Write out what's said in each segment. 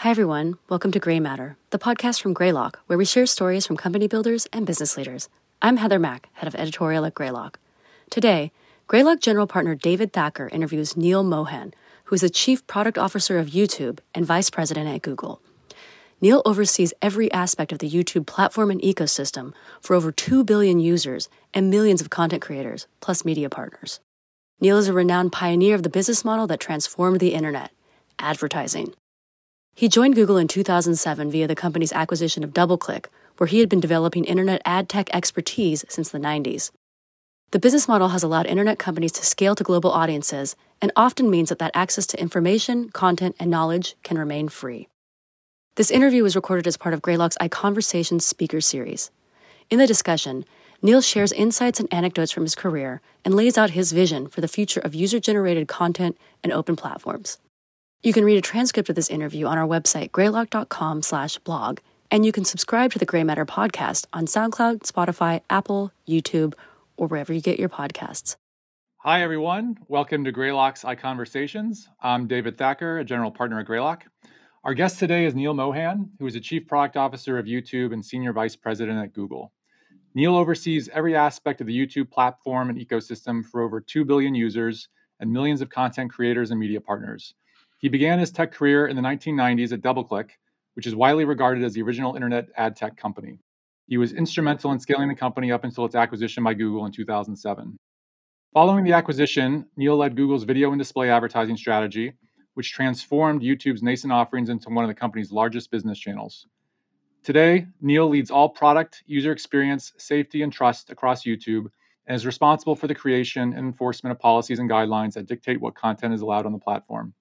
Hi, everyone. Welcome to Greymatter, the podcast from Greylock, where we share stories from company builders and business leaders. I'm Heather Mack, head of editorial at Greylock. Today, Greylock general partner David Thacker interviews Neal Mohan, who is the chief product officer of YouTube and vice president at Google. Neal oversees every aspect of the YouTube platform and ecosystem for over 2 billion users and millions of content creators, plus media partners. Neal is a renowned pioneer of the business model that transformed the internet advertising. He joined Google in 2007 via the company's acquisition of DoubleClick, where he had been developing internet ad tech expertise since the 90s. The business model has allowed internet companies to scale to global audiences and often means that that access to information, content, and knowledge can remain free. This interview was recorded as part of Greylock's iConversations speaker series. In the discussion, Neal shares insights and anecdotes from his career and lays out his vision for the future of user generated content and open platforms. You can read a transcript of this interview on our website, greylock.com slash blog, and you can subscribe to the Greymatter podcast on SoundCloud, Spotify, Apple, YouTube, or wherever you get your podcasts. Hi, everyone. Welcome to Greylock's iConversations. I'm David Thacker, a general partner at Greylock. Our guest today is Neal Mohan, who is the Chief Product Officer of YouTube and Senior Vice President at Google. Neal oversees every aspect of the YouTube platform and ecosystem for over 2 billion users and millions of content creators and media partners. He began his tech career in the 1990s at DoubleClick, which is widely regarded as the original internet ad tech company. He was instrumental in scaling the company up until its acquisition by Google in 2007. Following the acquisition, Neal led Google's video and display advertising strategy, which transformed YouTube's nascent offerings into one of the company's largest business channels. Today, Neal leads all product, user experience, safety, and trust across YouTube and is responsible for the creation and enforcement of policies and guidelines that dictate what content is allowed on the platform.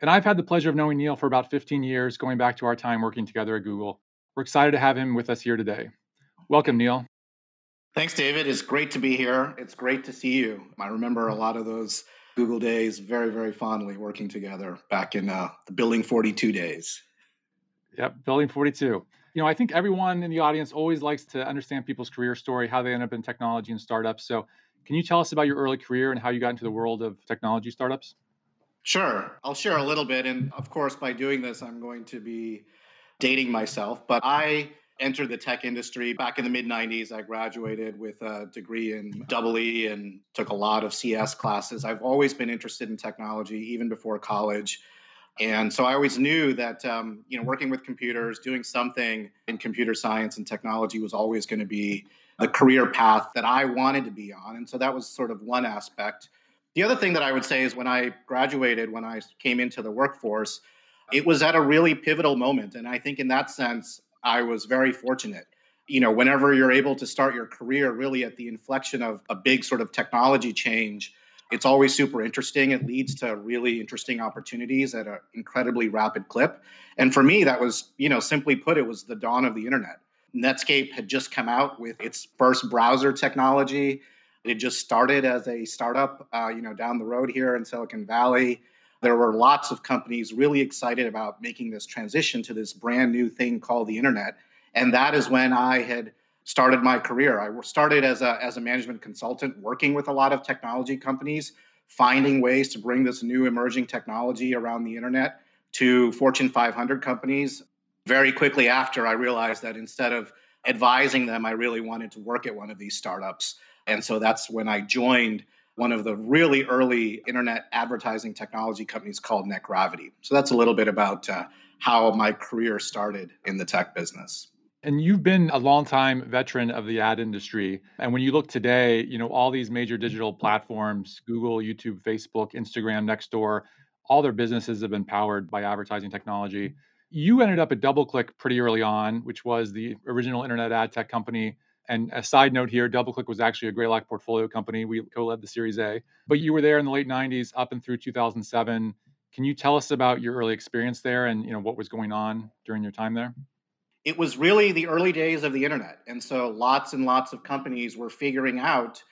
And I've had the pleasure of knowing Neal for about 15 years, going back to our time working together at Google. We're excited to have him with us here today. Welcome, Neal. Thanks, David. It's great to be here. It's great to see you. I remember a lot of those Google days very, very fondly working together back in uh, the Building 42 days. Yep, Building 42. You know, I think everyone in the audience always likes to understand people's career story, how they end up in technology and startups. So, can you tell us about your early career and how you got into the world of technology startups? Sure. I'll share a little bit. And of course, by doing this, I'm going to be dating myself. But I entered the tech industry back in the mid 90s. I graduated with a degree in double E and took a lot of CS classes. I've always been interested in technology, even before college. And so I always knew that um, you know working with computers, doing something in computer science and technology was always going to be the career path that I wanted to be on. And so that was sort of one aspect. The other thing that I would say is when I graduated, when I came into the workforce, it was at a really pivotal moment. And I think in that sense, I was very fortunate. You know, whenever you're able to start your career really at the inflection of a big sort of technology change, it's always super interesting. It leads to really interesting opportunities at an incredibly rapid clip. And for me, that was, you know, simply put, it was the dawn of the internet. Netscape had just come out with its first browser technology. It just started as a startup, uh, you know, down the road here in Silicon Valley. There were lots of companies really excited about making this transition to this brand new thing called the internet. And that is when I had started my career. I started as a, as a management consultant working with a lot of technology companies, finding ways to bring this new emerging technology around the internet to Fortune 500 companies. Very quickly after, I realized that instead of advising them, I really wanted to work at one of these startups. And so that's when I joined one of the really early internet advertising technology companies called NetGravity. So that's a little bit about uh, how my career started in the tech business. And you've been a long-time veteran of the ad industry. And when you look today, you know, all these major digital platforms, Google, YouTube, Facebook, Instagram, Nextdoor, all their businesses have been powered by advertising technology. You ended up at DoubleClick pretty early on, which was the original internet ad tech company and a side note here, DoubleClick was actually a Greylock portfolio company. We co-led the Series A, but you were there in the late '90s up and through 2007. Can you tell us about your early experience there and you know what was going on during your time there? It was really the early days of the internet, and so lots and lots of companies were figuring out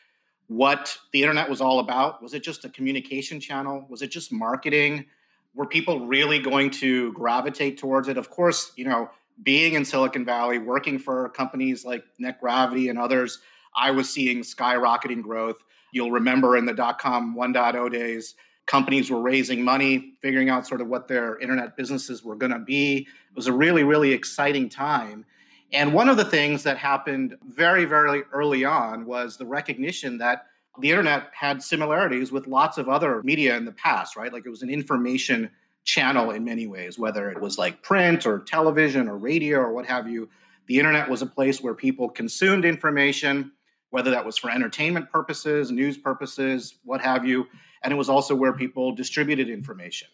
what the internet was all about. Was it just a communication channel? Was it just marketing? Were people really going to gravitate towards it? Of course, you know, being in Silicon Valley, working for companies like NetGravity and others, I was seeing skyrocketing growth. You'll remember in the dot com 1.0 days, companies were raising money, figuring out sort of what their internet businesses were going to be. It was a really, really exciting time. And one of the things that happened very, very early on was the recognition that the internet had similarities with lots of other media in the past, right? Like it was an information channel in many ways, whether it was like print or television or radio or what have you. The internet was a place where people consumed information, whether that was for entertainment purposes, news purposes, what have you and it was also where people distributed information.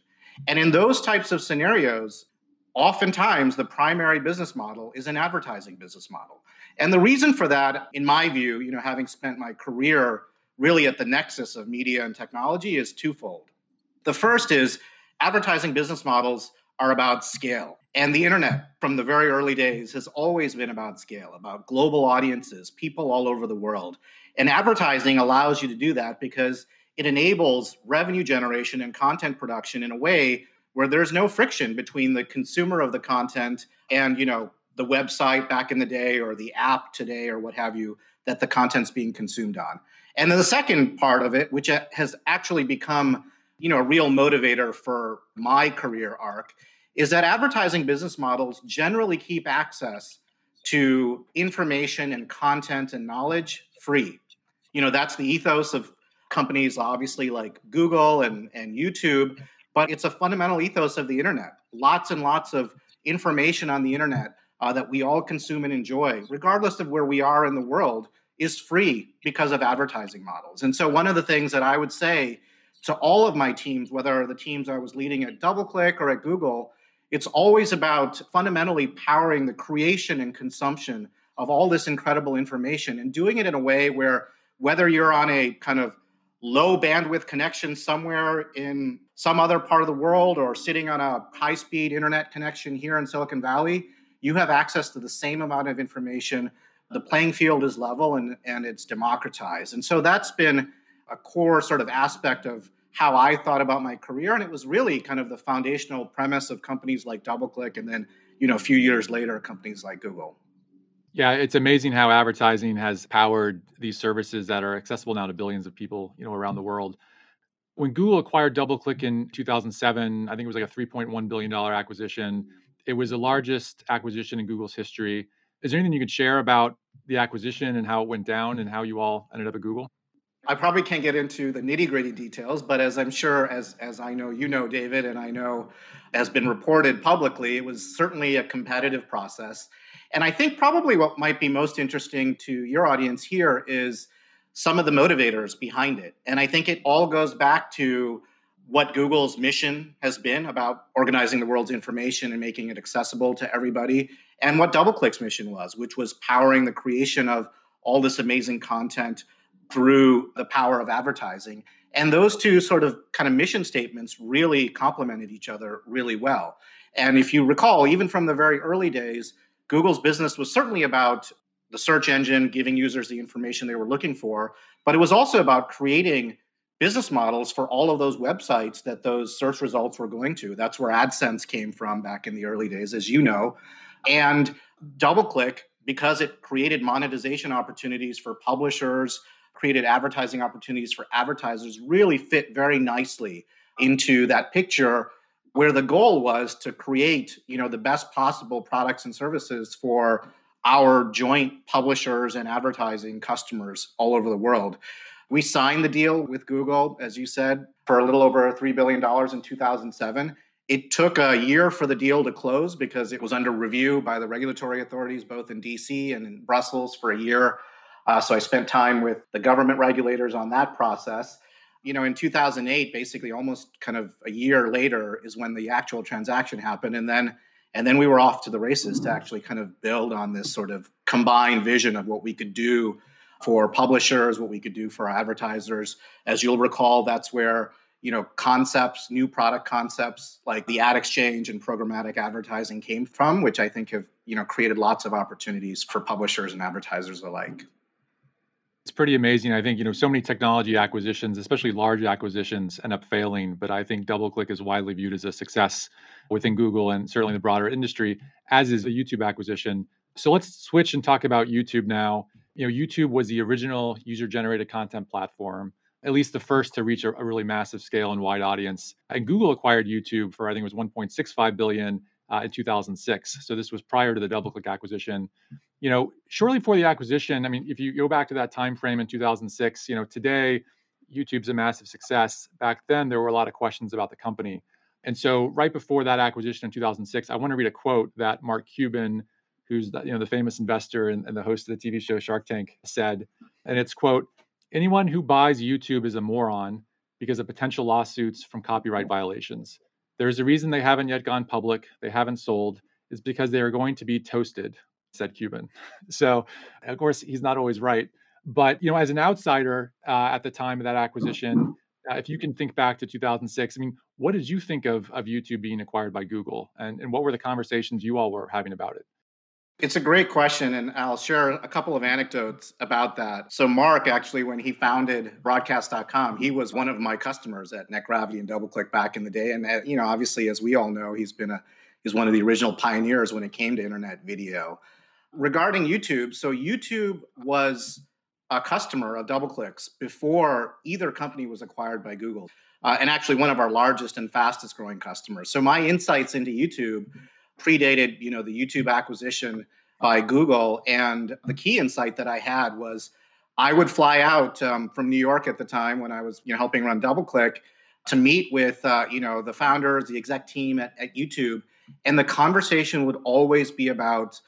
And in those types of scenarios, oftentimes the primary business model is an advertising business model. And the reason for that, in my view, you know, having spent my career really at the nexus of media and technology, is twofold. The first is advertising business models are about scale. And the internet, from the very early days, has always been about scale, about global audiences, people all over the world. And advertising allows you to do that because it enables revenue generation and content production in a way where there's no friction between the consumer of the content and you know the website back in the day or the app today or what have you that the content's being consumed on and then the second part of it which has actually become you know a real motivator for my career arc is that advertising business models generally keep access to information and content and knowledge free you know that's the ethos of companies obviously like Google and, and YouTube, but it's a fundamental ethos of the internet. Lots and lots of information on the internet uh, that we all consume and enjoy, regardless of where we are in the world, is free because of advertising models. And so, one of the things that I would say to all of my teams, whether the teams I was leading at DoubleClick or at Google, it's always about fundamentally powering the creation and consumption of all this incredible information and doing it in a way where whether you're on a kind of low bandwidth connection somewhere in some other part of the world or sitting on a high speed internet connection here in Silicon Valley, you have access to the same amount of information. The playing field is level and, and it's democratized. And so that's been a core sort of aspect of how I thought about my career. And it was really kind of the foundational premise of companies like DoubleClick and then, you know, a few years later, companies like Google. Yeah, it's amazing how advertising has powered these services that are accessible now to billions of people, you know, around the world. When Google acquired DoubleClick in 2007, I think it was like a 3.1 billion dollar acquisition. It was the largest acquisition in Google's history. Is there anything you could share about the acquisition and how it went down and how you all ended up at Google? I probably can't get into the nitty gritty details, but as I'm sure, as as I know you know, David, and I know has been reported publicly, it was certainly a competitive process. And I think probably what might be most interesting to your audience here is some of the motivators behind it. And I think it all goes back to what Google's mission has been about organizing the world's information and making it accessible to everybody, and what DoubleClick's mission was, which was powering the creation of all this amazing content through the power of advertising. And those two sort of kind of mission statements really complemented each other really well. And if you recall, even from the very early days, Google's business was certainly about the search engine giving users the information they were looking for, but it was also about creating business models for all of those websites that those search results were going to. That's where AdSense came from back in the early days, as you know. And DoubleClick, because it created monetization opportunities for publishers, created advertising opportunities for advertisers, really fit very nicely into that picture where the goal was to create you know the best possible products and services for our joint publishers and advertising customers all over the world. We signed the deal with google as you said for a little over $3 billion in 2007 it took a year for the deal to close because it was under review by the regulatory authorities both in dc and in brussels for a year uh, so i spent time with the government regulators on that process you know, in 2008, basically almost kind of a year later is when the actual transaction happened. And then, and then we were off to the races to actually kind of build on this sort of combined vision of what we could do for publishers, what we could do for advertisers. As you'll recall, that's where you know concepts new product concepts like the ad exchange and programmatic advertising came from which i think have you know created lots of opportunities for publishers and advertisers alike it's pretty amazing. I think, you know, so many technology acquisitions, especially large acquisitions, end up failing. But I think DoubleClick is widely viewed as a success within Google and certainly the broader industry, as is the YouTube acquisition. So let's switch and talk about YouTube now. You know, YouTube was the original user generated content platform. at least the first to reach a, a really massive scale and wide audience. And Google acquired YouTube for I think it was 1.65 billion uh, in 2006. So this was prior to the DoubleClick acquisition. You know, shortly before the acquisition, I mean, if you go back to that time frame in 2006, you know, today YouTube's a massive success. Back then, there were a lot of questions about the company. And so, right before that acquisition in 2006, I want to read a quote that Mark Cuban, who's the, you know the famous investor and, and the host of the TV show Shark Tank, said, and it's quote: "Anyone who buys YouTube is a moron because of potential lawsuits from copyright violations. There's a reason they haven't yet gone public. They haven't sold. Is because they are going to be toasted," said Cuban. So, of course, he's not always right. But you know, as an outsider uh, at the time of that acquisition, uh, if you can think back to 2006, I mean, what did you think of of YouTube being acquired by Google, and and what were the conversations you all were having about it? It's a great question, and I'll share a couple of anecdotes about that. So, Mark actually, when he founded Broadcast.com, he was one of my customers at NetGravity and DoubleClick back in the day, and uh, you know, obviously, as we all know, he's been a he's one of the original pioneers when it came to internet video. Regarding YouTube, so YouTube was a customer of DoubleClicks before either company was acquired by Google, uh, and actually one of our largest and fastest growing customers. So my insights into YouTube predated, you know, the YouTube acquisition by Google, and the key insight that I had was I would fly out um, from New York at the time when I was, you know, helping run DoubleClick to meet with, uh, you know, the founders, the exec team at, at YouTube, and the conversation would always be about,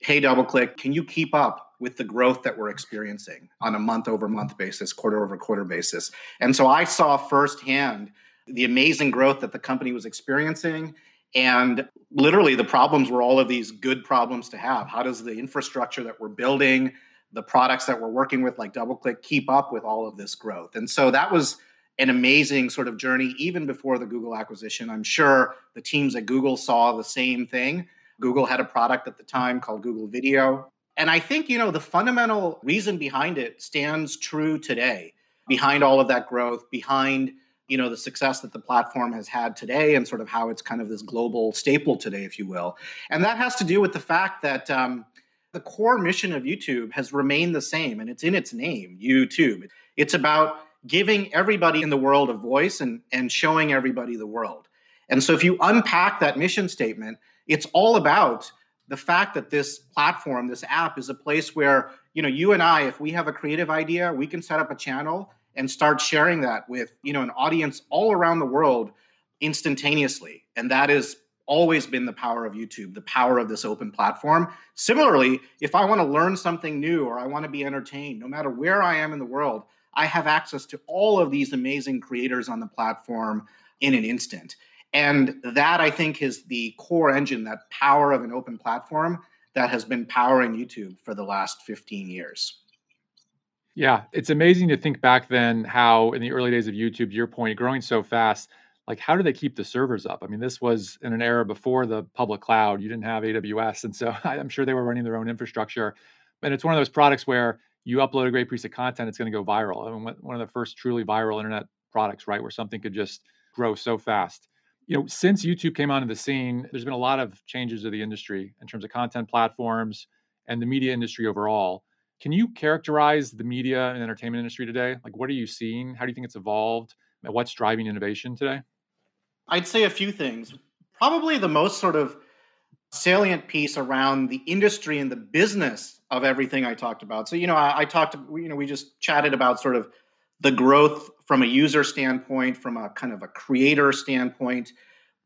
"Hey, DoubleClick, can you keep up with the growth that we're experiencing on a month over month basis, quarter over quarter basis. And so I saw firsthand the amazing growth that the company was experiencing. And literally, the problems were all of these good problems to have. How does the infrastructure that we're building, the products that we're working with, like DoubleClick, keep up with all of this growth? And so that was an amazing sort of journey, even before the Google acquisition. I'm sure the teams at Google saw the same thing. Google had a product at the time called Google Video. And I think, you know, the fundamental reason behind it stands true today, behind all of that growth, behind, you know, the success that the platform has had today and sort of how it's kind of this global staple today, if you will. And that has to do with the fact that um, the core mission of YouTube has remained the same, and it's in its name, YouTube. It's about giving everybody in the world a voice and, and showing everybody the world. And so if you unpack that mission statement, it's all about the fact that this platform, this app is a place where, you know, you and I, if we have a creative idea, we can set up a channel and start sharing that with, you know, an audience all around the world instantaneously. And that is always been the power of YouTube, the power of this open platform. Similarly, if I want to learn something new or I want to be entertained, no matter where I am in the world, I have access to all of these amazing creators on the platform in an instant. And that I think is the core engine, that power of an open platform that has been powering YouTube for the last 15 years. Yeah, it's amazing to think back then how in the early days of YouTube, your point, growing so fast, like how do they keep the servers up? I mean, this was in an era before the public cloud. You didn't have AWS. And so I'm sure they were running their own infrastructure. And it's one of those products where you upload a great piece of content, it's going to go viral. I mean, one of the first truly viral internet products, right? Where something could just grow so fast you know, since YouTube came onto the scene, there's been a lot of changes to the industry in terms of content platforms and the media industry overall. Can you characterize the media and entertainment industry today? Like, what are you seeing? How do you think it's evolved? What's driving innovation today? I'd say a few things. Probably the most sort of salient piece around the industry and the business of everything I talked about. So, you know, I, I talked, you know, we just chatted about sort of the growth from a user standpoint, from a kind of a creator standpoint.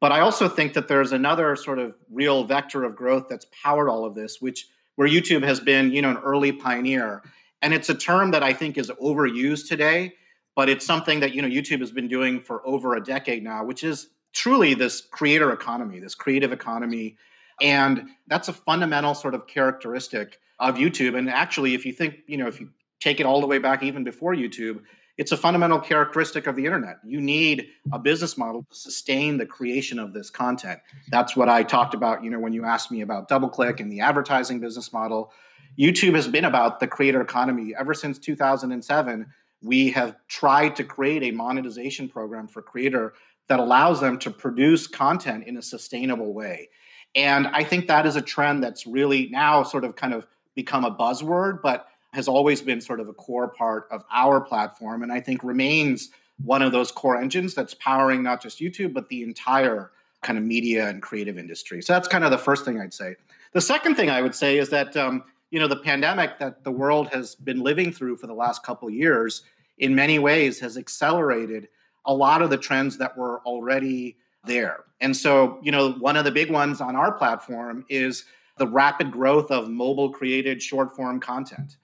But I also think that there's another sort of real vector of growth that's powered all of this, which where YouTube has been, you know, an early pioneer. And it's a term that I think is overused today, but it's something that, you know, YouTube has been doing for over a decade now, which is truly this creator economy, this creative economy. And that's a fundamental sort of characteristic of YouTube. And actually, if you think, you know, if you take it all the way back even before YouTube, it's a fundamental characteristic of the internet. You need a business model to sustain the creation of this content. That's what I talked about, you know, when you asked me about DoubleClick and the advertising business model. YouTube has been about the creator economy ever since 2007. We have tried to create a monetization program for creator that allows them to produce content in a sustainable way. And I think that is a trend that's really now sort of kind of become a buzzword, but has always been sort of a core part of our platform and I think remains one of those core engines that's powering not just YouTube, but the entire kind of media and creative industry. So that's kind of the first thing I'd say. The second thing I would say is that um, you know the pandemic that the world has been living through for the last couple years, in many ways, has accelerated a lot of the trends that were already there. And so you know one of the big ones on our platform is the rapid growth of mobile created short form content.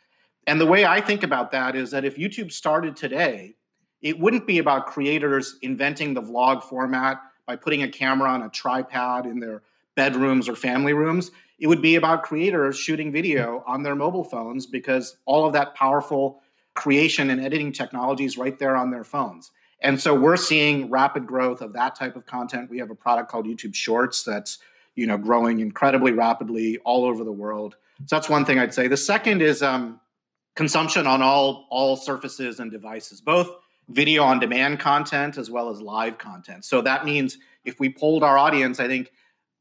And the way I think about that is that if YouTube started today, it wouldn't be about creators inventing the vlog format by putting a camera on a tripod in their bedrooms or family rooms. It would be about creators shooting video on their mobile phones because all of that powerful creation and editing technology is right there on their phones. And so we're seeing rapid growth of that type of content. We have a product called YouTube Shorts that's you know growing incredibly rapidly all over the world. So that's one thing I'd say. The second is um, consumption on all all surfaces and devices, both video on demand content as well as live content. So that means if we polled our audience, I think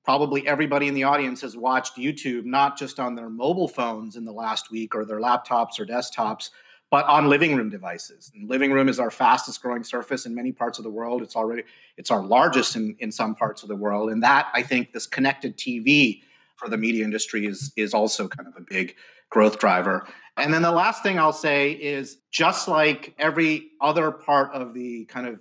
probably everybody in the audience has watched YouTube not just on their mobile phones in the last week or their laptops or desktops, but on living room devices. And living room is our fastest growing surface in many parts of the world. It's already it's our largest in, in some parts of the world. And that I think this connected TV for the media industry is is also kind of a big growth driver. And then the last thing I'll say is just like every other part of the kind of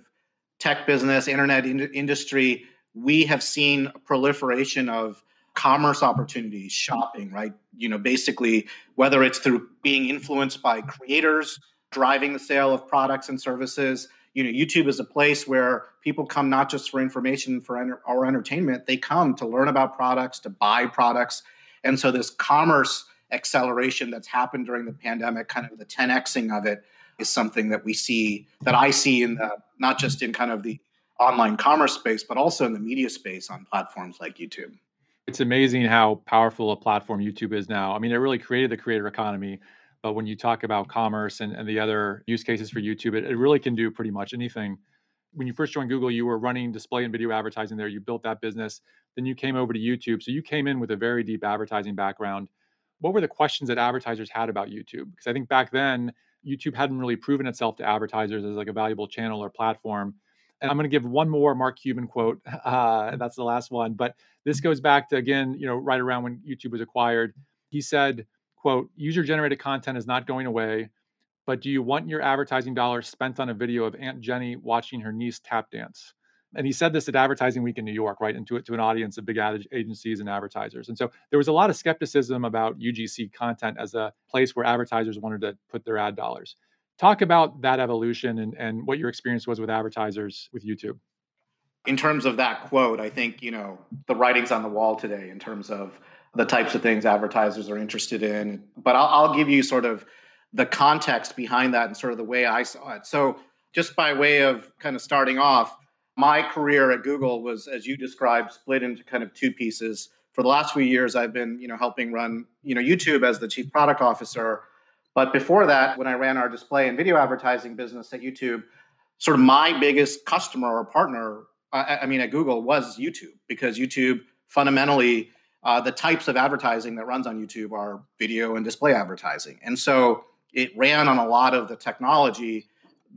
tech business, internet in- industry, we have seen a proliferation of commerce opportunities, shopping, right? You know, basically, whether it's through being influenced by creators, driving the sale of products and services. You know, YouTube is a place where people come not just for information for enter- or entertainment, they come to learn about products, to buy products. And so this commerce acceleration that's happened during the pandemic, kind of the 10xing of it, is something that we see that I see in the not just in kind of the online commerce space, but also in the media space on platforms like YouTube. It's amazing how powerful a platform YouTube is now. I mean, it really created the creator economy. But when you talk about commerce and, and the other use cases for YouTube, it, it really can do pretty much anything. When you first joined Google, you were running display and video advertising there. You built that business. Then you came over to YouTube. So you came in with a very deep advertising background what were the questions that advertisers had about YouTube? Because I think back then, YouTube hadn't really proven itself to advertisers as like a valuable channel or platform. And I'm going to give one more Mark Cuban quote. Uh, that's the last one, but this goes back to again, you know, right around when YouTube was acquired. He said, "quote User-generated content is not going away, but do you want your advertising dollars spent on a video of Aunt Jenny watching her niece tap dance?" and he said this at Advertising Week in New York, right, into to it to an audience of big ad agencies and advertisers. And so there was a lot of skepticism about UGC content as a place where advertisers wanted to put their ad dollars. Talk about that evolution and, and what your experience was with advertisers with YouTube. In terms of that quote, I think, you know, the writing's on the wall today in terms of the types of things advertisers are interested in. But I'll, I'll give you sort of the context behind that and sort of the way I saw it. So, just by way of kind of starting off, my career at Google was, as you described, split into kind of two pieces. For the last few years, I've been, you know, helping run, you know, YouTube as the chief product officer. But before that, when I ran our display and video advertising business at YouTube, sort of my biggest customer or partner, uh, I, I mean, at Google was YouTube because YouTube fundamentally, uh, the types of advertising that runs on YouTube are video and display advertising. And so it ran on a lot of the technology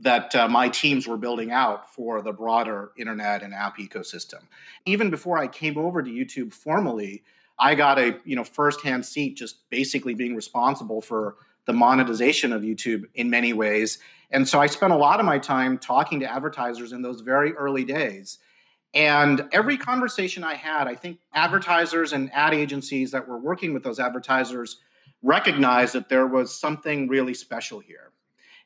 that uh, my teams were building out for the broader internet and app ecosystem. Even before I came over to YouTube formally, I got a you know firsthand seat just basically being responsible for the monetization of YouTube in many ways. And so I spent a lot of my time talking to advertisers in those very early days. And every conversation I had, I think advertisers and ad agencies that were working with those advertisers recognized that there was something really special here.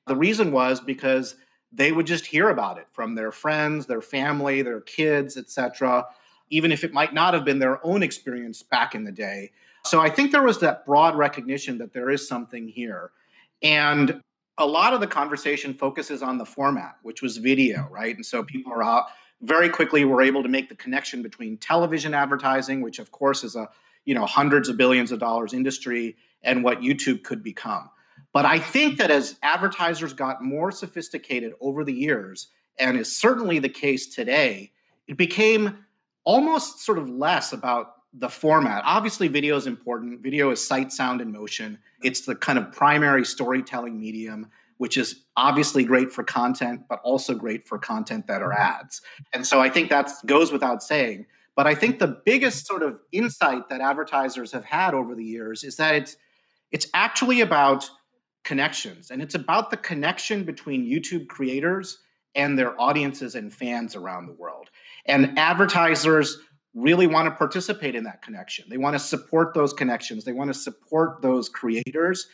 The reason was because they would just hear about it from their friends, their family, their kids, etc., even if it might not have been their own experience back in the day. So I think there was that broad recognition that there is something here. And a lot of the conversation focuses on the format, which was video, right? And so people are out very quickly we were able to make the connection between television advertising, which of course is a you know hundreds of billions of dollars industry, and what YouTube could become. But I think that as advertisers got more sophisticated over the years, and is certainly the case today, it became almost sort of less about the format. Obviously, video is important. Video is sight, sound, and motion. It's the kind of primary storytelling medium, which is obviously great for content, but also great for content that are ads. And so I think that goes without saying. But I think the biggest sort of insight that advertisers have had over the years is that it's it's actually about connections and it's about the connection between YouTube creators and their audiences and fans around the world. And advertisers really want to participate in that connection. They want to support those connections. They want to support those creators.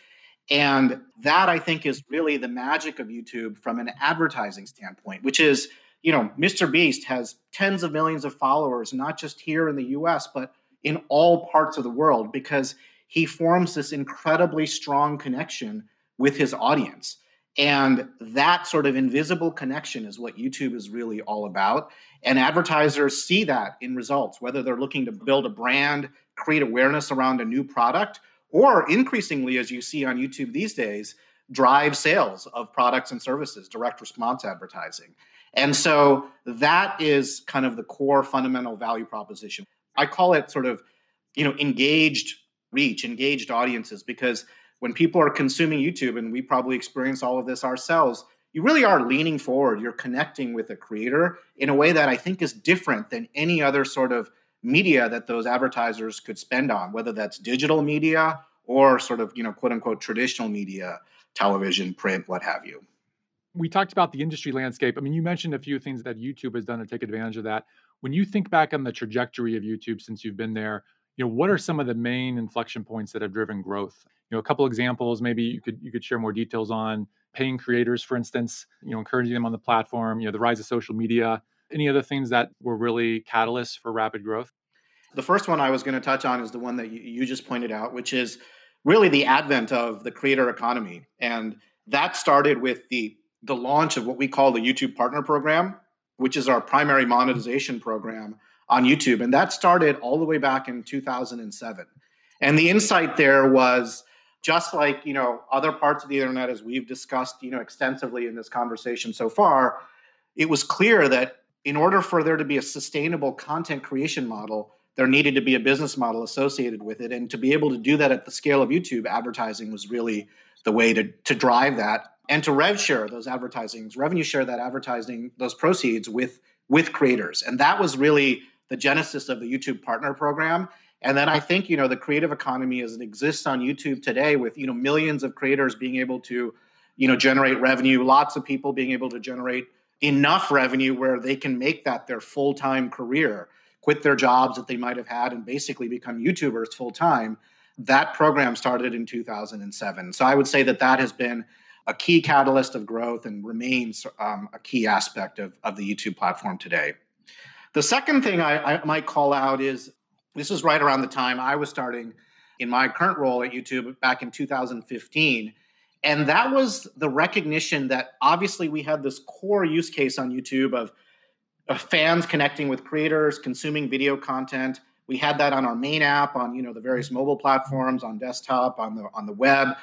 And that I think is really the magic of YouTube from an advertising standpoint, which is, you know, Mr. Beast has tens of millions of followers, not just here in the US, but in all parts of the world, because he forms this incredibly strong connection with his audience. And that sort of invisible connection is what YouTube is really all about. And advertisers see that in results, whether they're looking to build a brand, create awareness around a new product, or increasingly, as you see on YouTube these days, drive sales of products and services, direct response advertising. And so that is kind of the core fundamental value proposition. I call it sort of, you know, engaged reach, engaged audiences, because when people are consuming YouTube, and we probably experience all of this ourselves, you really are leaning forward. You're connecting with a creator in a way that I think is different than any other sort of media that those advertisers could spend on, whether that's digital media or sort of, you know, quote unquote traditional media, television, print, what have you. We talked about the industry landscape. I mean, you mentioned a few things that YouTube has done to take advantage of that. When you think back on the trajectory of YouTube since you've been there, you know, what are some of the main inflection points that have driven growth? You know, a couple examples maybe you could you could share more details on paying creators, for instance, you know, encouraging them on the platform, you know, the rise of social media. Any other things that were really catalysts for rapid growth? The first one I was going to touch on is the one that you just pointed out, which is really the advent of the creator economy. And that started with the the launch of what we call the YouTube Partner Program, which is our primary monetization program on YouTube. And that started all the way back in 2007. And the insight there was just like, you know, other parts of the internet as we've discussed, you know, extensively in this conversation so far, it was clear that in order for there to be a sustainable content creation model, there needed to be a business model associated with it. And to be able to do that at the scale of YouTube, advertising was really the way to, to drive that and to rev share those advertisings, revenue share that advertising, those proceeds with with creators. And that was really the genesis of the YouTube Partner Program. And then I think you know the creative economy as it exists on YouTube today, with you know millions of creators being able to, you know, generate revenue, lots of people being able to generate enough revenue where they can make that their full time career, quit their jobs that they might have had, and basically become YouTubers full time. That program started in 2007. So I would say that that has been a key catalyst of growth and remains um, a key aspect of, of the YouTube platform today. The second thing I, I might call out is this is right around the time I was starting in my current role at YouTube back in 2015. And that was the recognition that obviously we had this core use case on YouTube of, of fans connecting with creators, consuming video content. We had that on our main app, on you know the various mobile platforms, on desktop, on the on the web.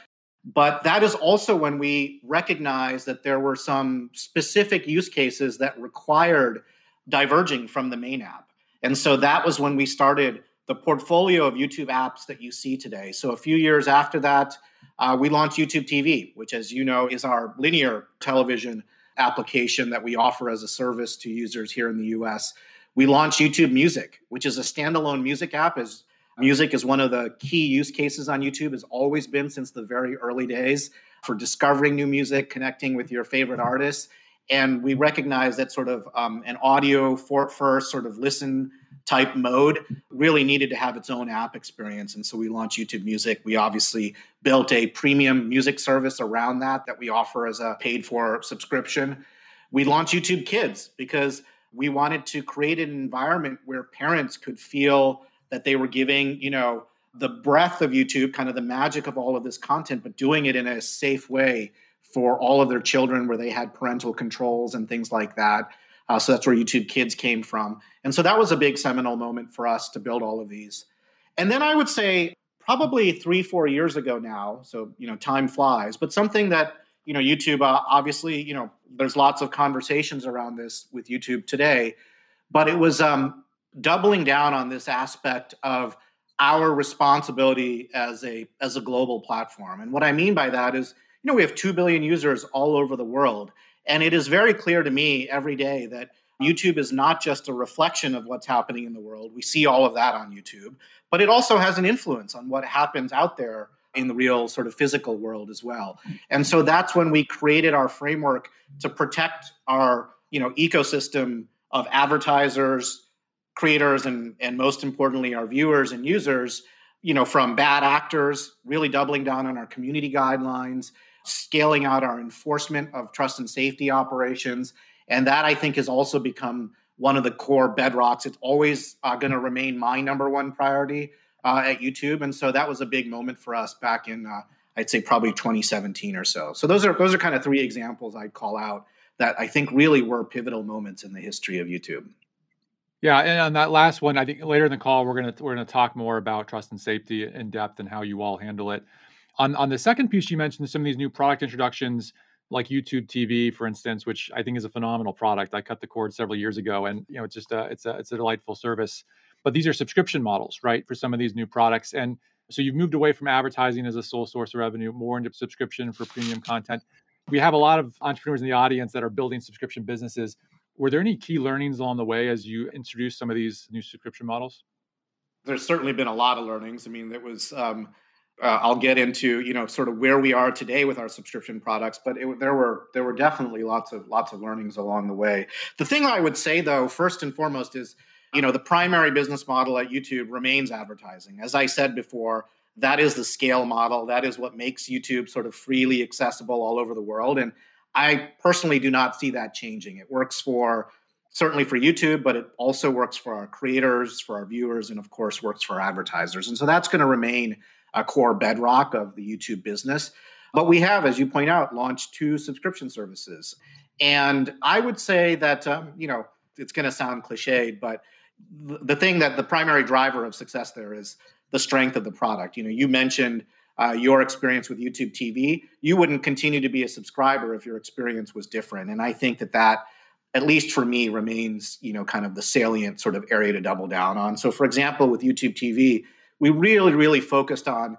But that is also when we recognized that there were some specific use cases that required diverging from the main app. And so that was when we started the portfolio of YouTube apps that you see today. So a few years after that, uh, we launched YouTube TV, which, as you know, is our linear television application that we offer as a service to users here in the US. We launched YouTube Music, which is a standalone music app. As music is one of the key use cases on YouTube, has always been since the very early days for discovering new music, connecting with your favorite artists and we recognize that sort of um, an audio for first sort of listen type mode really needed to have its own app experience. And so we launched youtube music. We obviously built a premium music service around that that we offer as a paid for subscription. We launched youtube kids because we wanted to create an environment where parents could feel that they were giving you know the breadth of youtube kind of the magic of all of this content but doing it in a safe way for all of their children where they had parental controls and things like that. Uh, so that's where YouTube Kids came from. And so that was a big seminal moment for us to build all of these. And then I would say probably three, four years ago now. So, you know, time flies, but something that, you know, YouTube, uh, obviously, you know, there's lots of conversations around this with YouTube today, but it was um, doubling down on this aspect of our responsibility as a as a global platform. And what I mean by that is, you know, we have 2 billion users all over the world, and it is very clear to me every day that YouTube is not just a reflection of what's happening in the world. We see all of that on YouTube, but it also has an influence on what happens out there in the real sort of physical world as well. And so that's when we created our framework to protect our, you know, ecosystem of advertisers, creators and and most importantly our viewers and users, you know, from bad actors, really doubling down on our community guidelines, scaling out our enforcement of trust and safety operations, and that I think has also become one of the core bedrocks. It's always uh, going to remain my number one priority uh, at YouTube, and so that was a big moment for us back in uh, I'd say probably 2017 or so. So those are those are kind of three examples I'd call out that I think really were pivotal moments in the history of YouTube. Yeah, and on that last one, I think later in the call we're gonna we're gonna talk more about trust and safety in depth and how you all handle it. On on the second piece, you mentioned some of these new product introductions like YouTube TV, for instance, which I think is a phenomenal product. I cut the cord several years ago, and you know it's just a it's a it's a delightful service. But these are subscription models, right, for some of these new products, and so you've moved away from advertising as a sole source of revenue, more into subscription for premium content. We have a lot of entrepreneurs in the audience that are building subscription businesses. Were there any key learnings along the way as you introduced some of these new subscription models? There's certainly been a lot of learnings. I mean, it was. Um, uh, I'll get into you know sort of where we are today with our subscription products, but it, there were there were definitely lots of lots of learnings along the way. The thing I would say though, first and foremost, is you know the primary business model at YouTube remains advertising. As I said before, that is the scale model. That is what makes YouTube sort of freely accessible all over the world, and I personally do not see that changing. It works for certainly for YouTube, but it also works for our creators, for our viewers, and of course works for advertisers. And so that's going to remain a core bedrock of the YouTube business. But we have, as you point out, launched two subscription services. And I would say that, um, you know, it's going to sound cliched, but the thing that the primary driver of success there is the strength of the product. You know, you mentioned uh, your experience with YouTube TV, you wouldn't continue to be a subscriber if your experience was different. And I think that that, at least for me, remains you know kind of the salient sort of area to double down on. So, for example, with YouTube TV, we really really focused on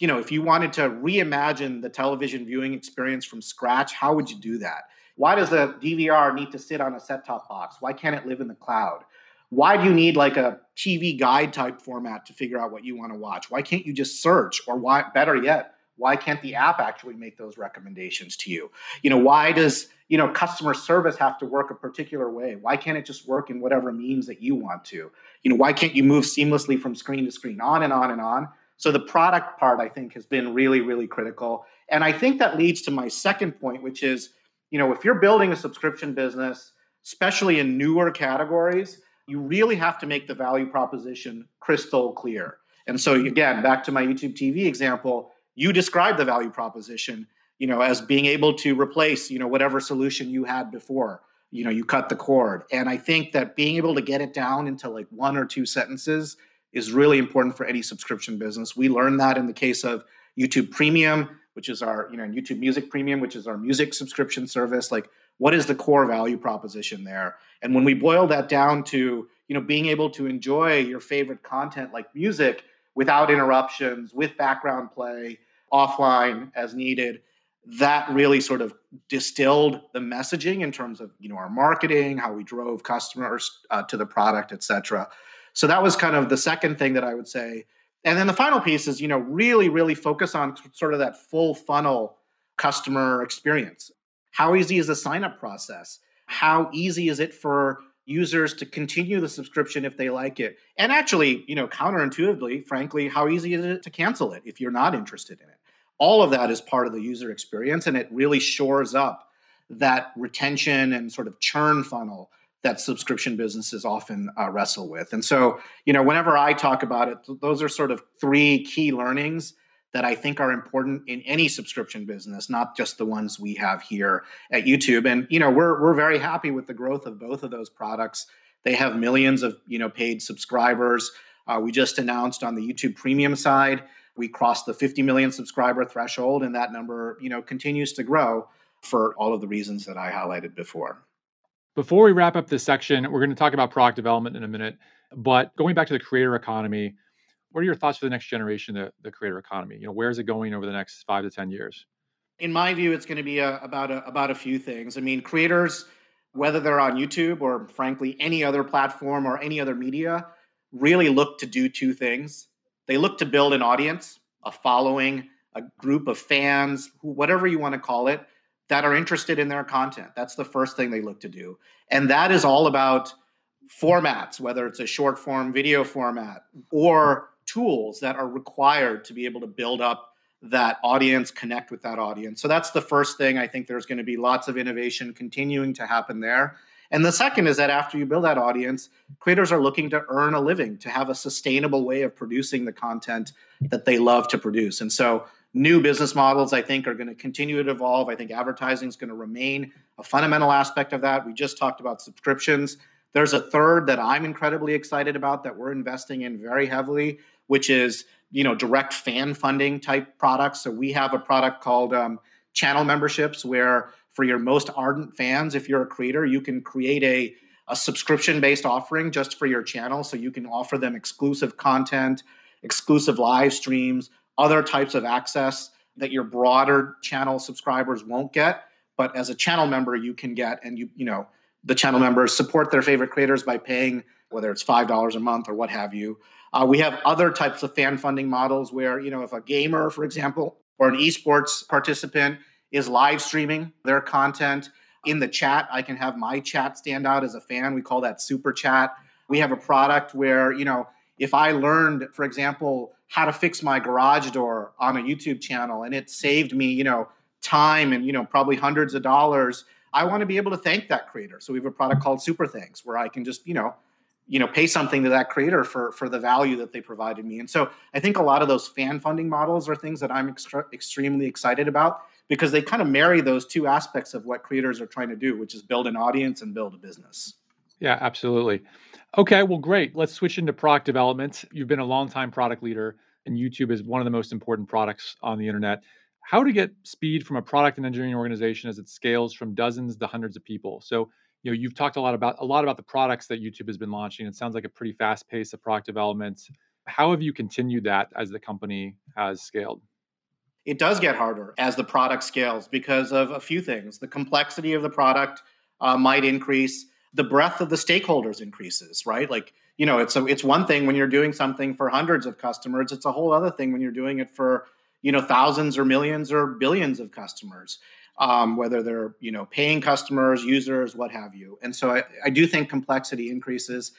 you know if you wanted to reimagine the television viewing experience from scratch, how would you do that? Why does the DVR need to sit on a set top box? Why can't it live in the cloud? why do you need like a TV guide type format to figure out what you want to watch? Why can't you just search? Or why, better yet, why can't the app actually make those recommendations to you? You know, why does you know customer service have to work a particular way? Why can't it just work in whatever means that you want to? You know, why can't you move seamlessly from screen to screen, on and on and on? So the product part, I think, has been really, really critical. And I think that leads to my second point, which is, you know, if you're building a subscription business, especially in newer categories, you really have to make the value proposition crystal clear. And so again, back to my YouTube TV example, you describe the value proposition, you know, as being able to replace, you know, whatever solution you had before. You know, you cut the cord. And I think that being able to get it down into like one or two sentences is really important for any subscription business. We learned that in the case of YouTube Premium, which is our, you know, YouTube Music Premium, which is our music subscription service. Like what is the core value proposition there and when we boil that down to you know being able to enjoy your favorite content like music without interruptions with background play offline as needed that really sort of distilled the messaging in terms of you know our marketing how we drove customers uh, to the product etc so that was kind of the second thing that i would say and then the final piece is you know really really focus on sort of that full funnel customer experience how easy is the sign up process? How easy is it for users to continue the subscription if they like it? And actually, you know, counterintuitively, frankly, how easy is it to cancel it if you're not interested in it? All of that is part of the user experience and it really shores up that retention and sort of churn funnel that subscription businesses often uh, wrestle with. And so, you know, whenever I talk about it, those are sort of three key learnings that I think are important in any subscription business, not just the ones we have here at YouTube. And you know, we're we're very happy with the growth of both of those products. They have millions of you know paid subscribers. Uh, we just announced on the YouTube Premium side, we crossed the 50 million subscriber threshold, and that number you know continues to grow for all of the reasons that I highlighted before. Before we wrap up this section, we're going to talk about product development in a minute. But going back to the creator economy, what are your thoughts for the next generation, the, the creator economy? You know, where is it going over the next five to 10 years? In my view, it's going to be a, about a, about a few things. I mean, creators, whether they're on YouTube or frankly any other platform or any other media, really look to do two things. They look to build an audience, a following, a group of fans, whatever you want to call it, that are interested in their content. That's the first thing they look to do. And that is all about formats, whether it's a short form video format or tools that are required to be able to build up that audience, connect with that audience. So that's the first thing. I think there's going to be lots of innovation continuing to happen there. And the second is that after you build that audience, creators are looking to earn a living, to have a sustainable way of producing the content that they love to produce. And so new business models, I think, are going to continue to evolve. I think advertising is going to remain a fundamental aspect of that. We just talked about subscriptions. There's a third that I'm incredibly excited about that we're investing in very heavily, which is you know direct fan funding type products. So we have a product called um, channel memberships, where for your most ardent fans, if you're a creator, you can create a a subscription based offering just for your channel, so you can offer them exclusive content, exclusive live streams, other types of access that your broader channel subscribers won't get but as a channel member you can get and you you know the channel members support their favorite creators by paying whether it's five dollars a month or what have you. Uh, we have other types of fan funding models where you know if a gamer, for example, or an esports participant is live streaming their content in the chat, I can have my chat stand out as a fan. We call that super chat. We have a product where you know if I learned, for example, how to fix my garage door on a YouTube channel and it saved me, you know, time and you know probably hundreds of dollars I want to be able to thank that creator. So we have a product called Super Thanks where I can just, you know, you know, pay something to that creator for for the value that they provided me. And so I think a lot of those fan funding models are things that I'm extremely excited about because they kind of marry those two aspects of what creators are trying to do, which is build an audience and build a business. Yeah, absolutely. Okay, well, great. Let's switch into product development. You've been a long time product leader, and YouTube is one of the most important products on the internet how to get speed from a product and engineering organization as it scales from dozens to hundreds of people. So, you know, you've talked a lot about a lot about the products that YouTube has been launching. It sounds like a pretty fast pace of product development. How have you continued that as the company has scaled? It does get harder as the product scales because of a few things. The complexity of the product uh, might increase. The breadth of the stakeholders increases, right? Like, you know, it's a, it's one thing when you're doing something for hundreds of customers. It's a whole other thing when you're doing it for you know thousands or millions or billions of customers um, whether they're you know paying customers users what have you and so I, I do think complexity increases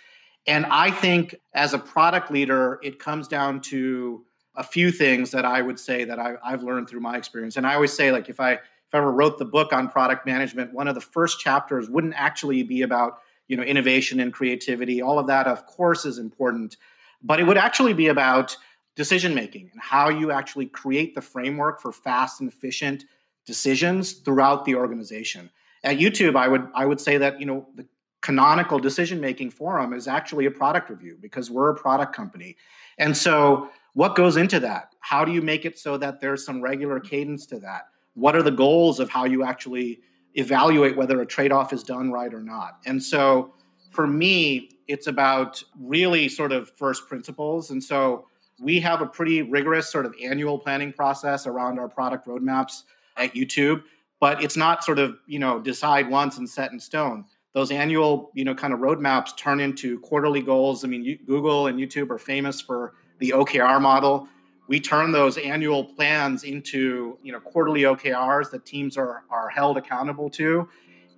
and i think as a product leader it comes down to a few things that i would say that I, i've learned through my experience and i always say like if i if i ever wrote the book on product management one of the first chapters wouldn't actually be about you know innovation and creativity all of that of course is important but it would actually be about decision making and how you actually create the framework for fast and efficient decisions throughout the organization. At YouTube, I would I would say that you know the canonical decision making forum is actually a product review because we're a product company. And so what goes into that? How do you make it so that there's some regular cadence to that? What are the goals of how you actually evaluate whether a trade-off is done right or not? And so for me, it's about really sort of first principles. And so we have a pretty rigorous sort of annual planning process around our product roadmaps at YouTube, but it's not sort of, you know, decide once and set in stone. Those annual, you know, kind of roadmaps turn into quarterly goals. I mean, you, Google and YouTube are famous for the OKR model. We turn those annual plans into, you know, quarterly OKRs that teams are are held accountable to.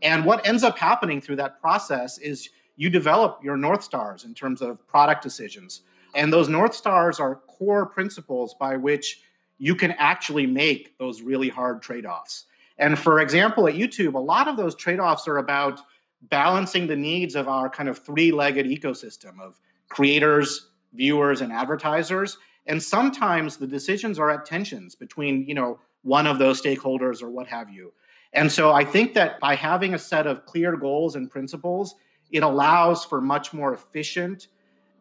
And what ends up happening through that process is you develop your north stars in terms of product decisions and those North Stars are core principles by which you can actually make those really hard trade offs. And for example, at YouTube, a lot of those trade offs are about balancing the needs of our kind of three legged ecosystem of creators, viewers, and advertisers. And sometimes the decisions are at tensions between, you know, one of those stakeholders or what have you. And so I think that by having a set of clear goals and principles, it allows for much more efficient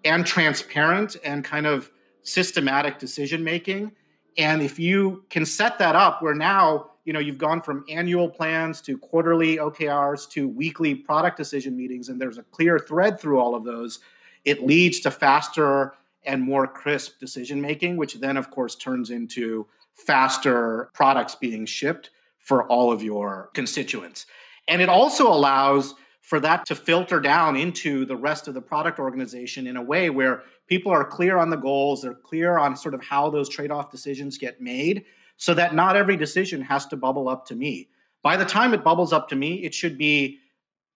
and transparent and kind of systematic decision making. And if you can set that up where now, you know, you've gone from annual plans to quarterly OKRs to weekly product decision meetings, and there's a clear thread through all of those, it leads to faster and more crisp decision making, which then, of course, turns into faster products being shipped for all of your constituents. And it also allows for that to filter down into the rest of the product organization in a way where people are clear on the goals, they're clear on sort of how those trade off decisions get made, so that not every decision has to bubble up to me. By the time it bubbles up to me, it should be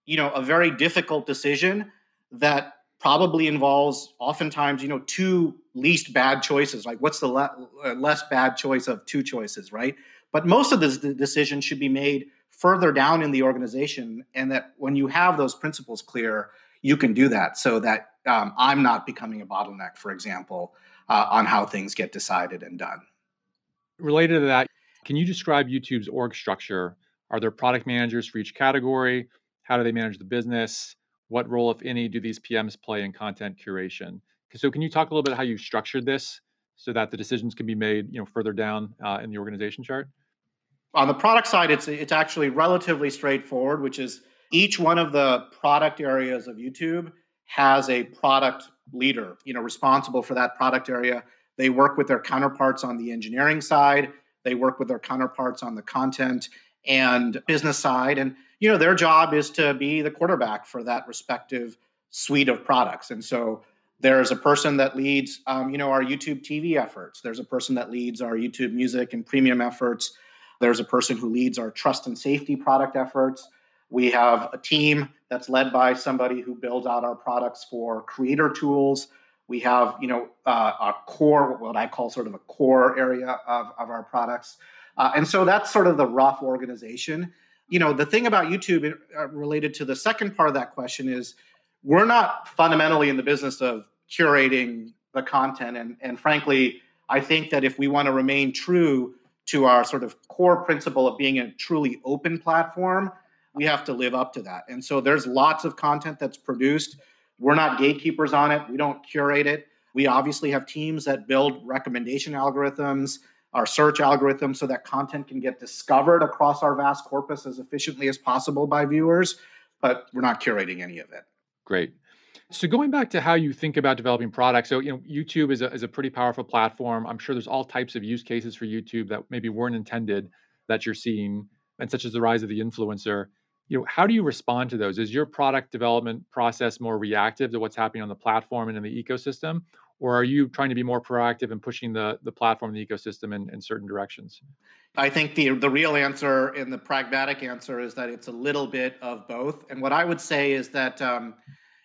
you know a very difficult decision that probably involves oftentimes you know two least bad choices. Like what's the le- uh, less bad choice of two choices right? But most of the decisions should be made further down in the organization and that when you have those principles clear you can do that so that um, i'm not becoming a bottleneck for example uh, on how things get decided and done. Related to that can you describe youtube's org structure? Are there product managers for each category? How do they manage the business what role, if any, do these PMs play in content curation? So, can you talk a little bit how you structured this so that the decisions can be made, you know, further down uh, in the organization chart? On the product side, it's it's actually relatively straightforward, which is each one of the product areas of YouTube has a product leader, you know, responsible for that product area. They work with their counterparts on the engineering side. They work with their counterparts on the content and business side, and you know, their job is to be the quarterback for that respective suite of products. And so there's a person that leads, um, you know, our YouTube TV efforts. There's a person that leads our YouTube music and premium efforts. There's a person who leads our trust and safety product efforts. We have a team that's led by somebody who builds out our products for creator tools. We have, you know, uh, a core, what I call sort of a core area of, of our products. Uh, and so that's sort of the rough organization you know, the thing about YouTube uh, related to the second part of that question is we're not fundamentally in the business of curating the content. And, and frankly, I think that if we want to remain true to our sort of core principle of being a truly open platform, we have to live up to that. And so there's lots of content that's produced. We're not gatekeepers on it, we don't curate it. We obviously have teams that build recommendation algorithms our search algorithm so that content can get discovered across our vast corpus as efficiently as possible by viewers, but we're not curating any of it. Great. So going back to how you think about developing products, so you know YouTube is a, is a pretty powerful platform. I'm sure there's all types of use cases for YouTube that maybe weren't intended that you're seeing, and such as the rise of the influencer. You know, how do you respond to those? Is your product development process more reactive to what's happening on the platform and in the ecosystem, or are you trying to be more proactive in pushing the the platform, and the ecosystem in, in certain directions? I think the the real answer and the pragmatic answer is that it's a little bit of both. And what I would say is that um,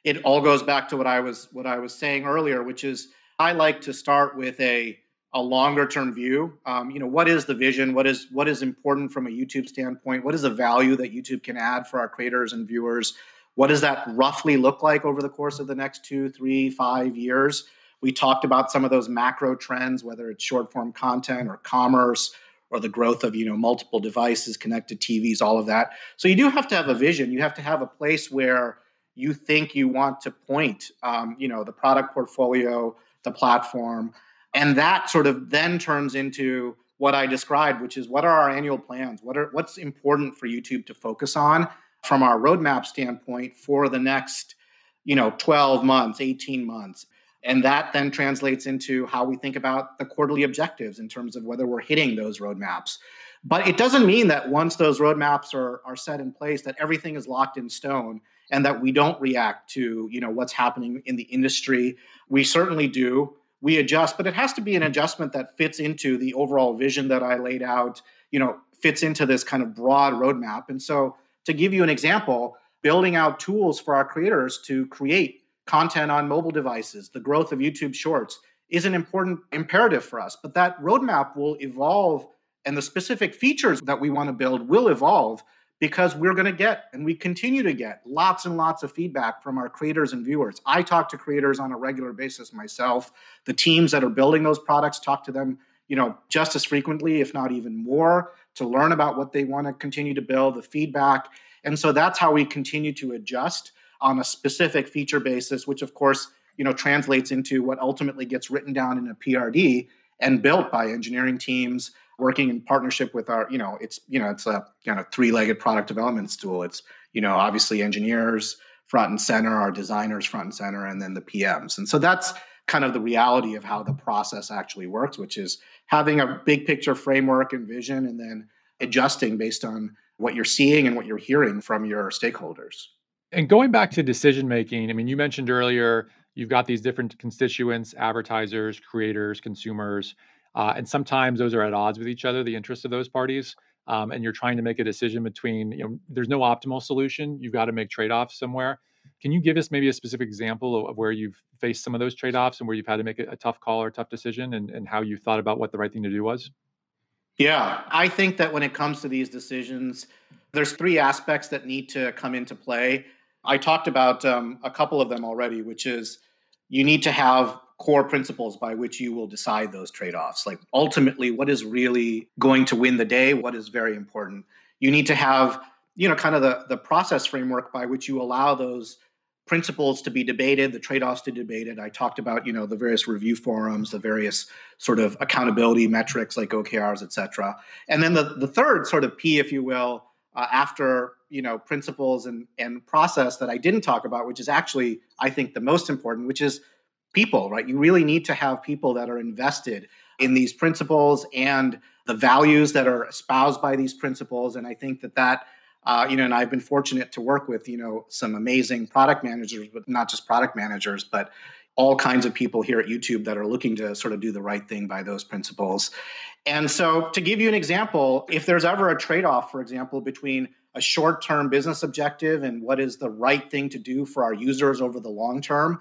it all goes back to what I was what I was saying earlier, which is I like to start with a a longer term view. Um, you know, what is the vision? What is what is important from a YouTube standpoint? What is the value that YouTube can add for our creators and viewers? What does that roughly look like over the course of the next two, three, five years? We talked about some of those macro trends, whether it's short form content or commerce or the growth of you know multiple devices, connected TVs, all of that. So you do have to have a vision. You have to have a place where you think you want to point, um, you know, the product portfolio, the platform, and that sort of then turns into what I described, which is what are our annual plans? What are what's important for YouTube to focus on from our roadmap standpoint for the next, you know, 12 months, 18 months. And that then translates into how we think about the quarterly objectives in terms of whether we're hitting those roadmaps. But it doesn't mean that once those roadmaps are, are set in place, that everything is locked in stone and that we don't react to you know what's happening in the industry. We certainly do. We adjust, but it has to be an adjustment that fits into the overall vision that I laid out, you know, fits into this kind of broad roadmap. And so to give you an example, building out tools for our creators to create content on mobile devices, the growth of YouTube Shorts is an important imperative for us. But that roadmap will evolve and the specific features that we want to build will evolve because we're going to get and we continue to get lots and lots of feedback from our creators and viewers. I talk to creators on a regular basis myself. The teams that are building those products talk to them, you know, just as frequently if not even more to learn about what they want to continue to build, the feedback. And so that's how we continue to adjust on a specific feature basis, which of course, you know, translates into what ultimately gets written down in a PRD and built by engineering teams working in partnership with our, you know, it's, you know, it's a kind of three-legged product development stool. It's, you know, obviously engineers front and center, our designers front and center, and then the PMs. And so that's kind of the reality of how the process actually works, which is having a big picture framework and vision and then adjusting based on what you're seeing and what you're hearing from your stakeholders. And going back to decision making, I mean, you mentioned earlier you've got these different constituents advertisers, creators, consumers, uh, and sometimes those are at odds with each other, the interests of those parties. Um, and you're trying to make a decision between, you know, there's no optimal solution. You've got to make trade offs somewhere. Can you give us maybe a specific example of, of where you've faced some of those trade offs and where you've had to make a, a tough call or a tough decision and, and how you thought about what the right thing to do was? Yeah, I think that when it comes to these decisions, there's three aspects that need to come into play. I talked about um, a couple of them already, which is you need to have core principles by which you will decide those trade offs. Like ultimately, what is really going to win the day? What is very important? You need to have, you know, kind of the, the process framework by which you allow those principles to be debated, the trade-offs to be debated. I talked about, you know, the various review forums, the various sort of accountability metrics like OKRs, et cetera. And then the, the third sort of P, if you will, uh, after, you know, principles and, and process that I didn't talk about, which is actually, I think, the most important, which is people, right? You really need to have people that are invested in these principles and the values that are espoused by these principles. And I think that that uh, you know, and I've been fortunate to work with, you know, some amazing product managers, but not just product managers, but all kinds of people here at YouTube that are looking to sort of do the right thing by those principles. And so, to give you an example, if there's ever a trade off, for example, between a short term business objective and what is the right thing to do for our users over the long term,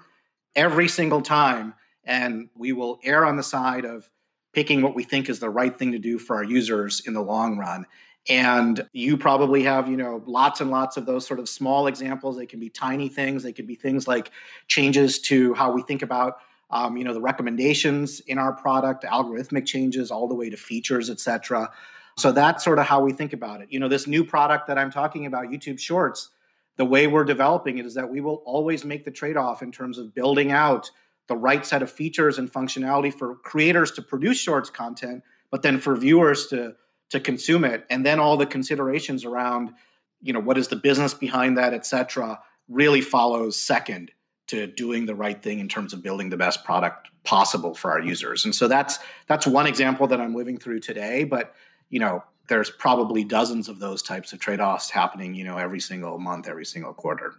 every single time, and we will err on the side of picking what we think is the right thing to do for our users in the long run. And you probably have, you know, lots and lots of those sort of small examples. They can be tiny things. They could be things like changes to how we think about, um, you know, the recommendations in our product, algorithmic changes, all the way to features, et cetera. So that's sort of how we think about it. You know, this new product that I'm talking about, YouTube Shorts, the way we're developing it is that we will always make the trade off in terms of building out the right set of features and functionality for creators to produce shorts content, but then for viewers to to consume it and then all the considerations around you know what is the business behind that et cetera really follows second to doing the right thing in terms of building the best product possible for our users and so that's that's one example that i'm living through today but you know there's probably dozens of those types of trade-offs happening you know every single month every single quarter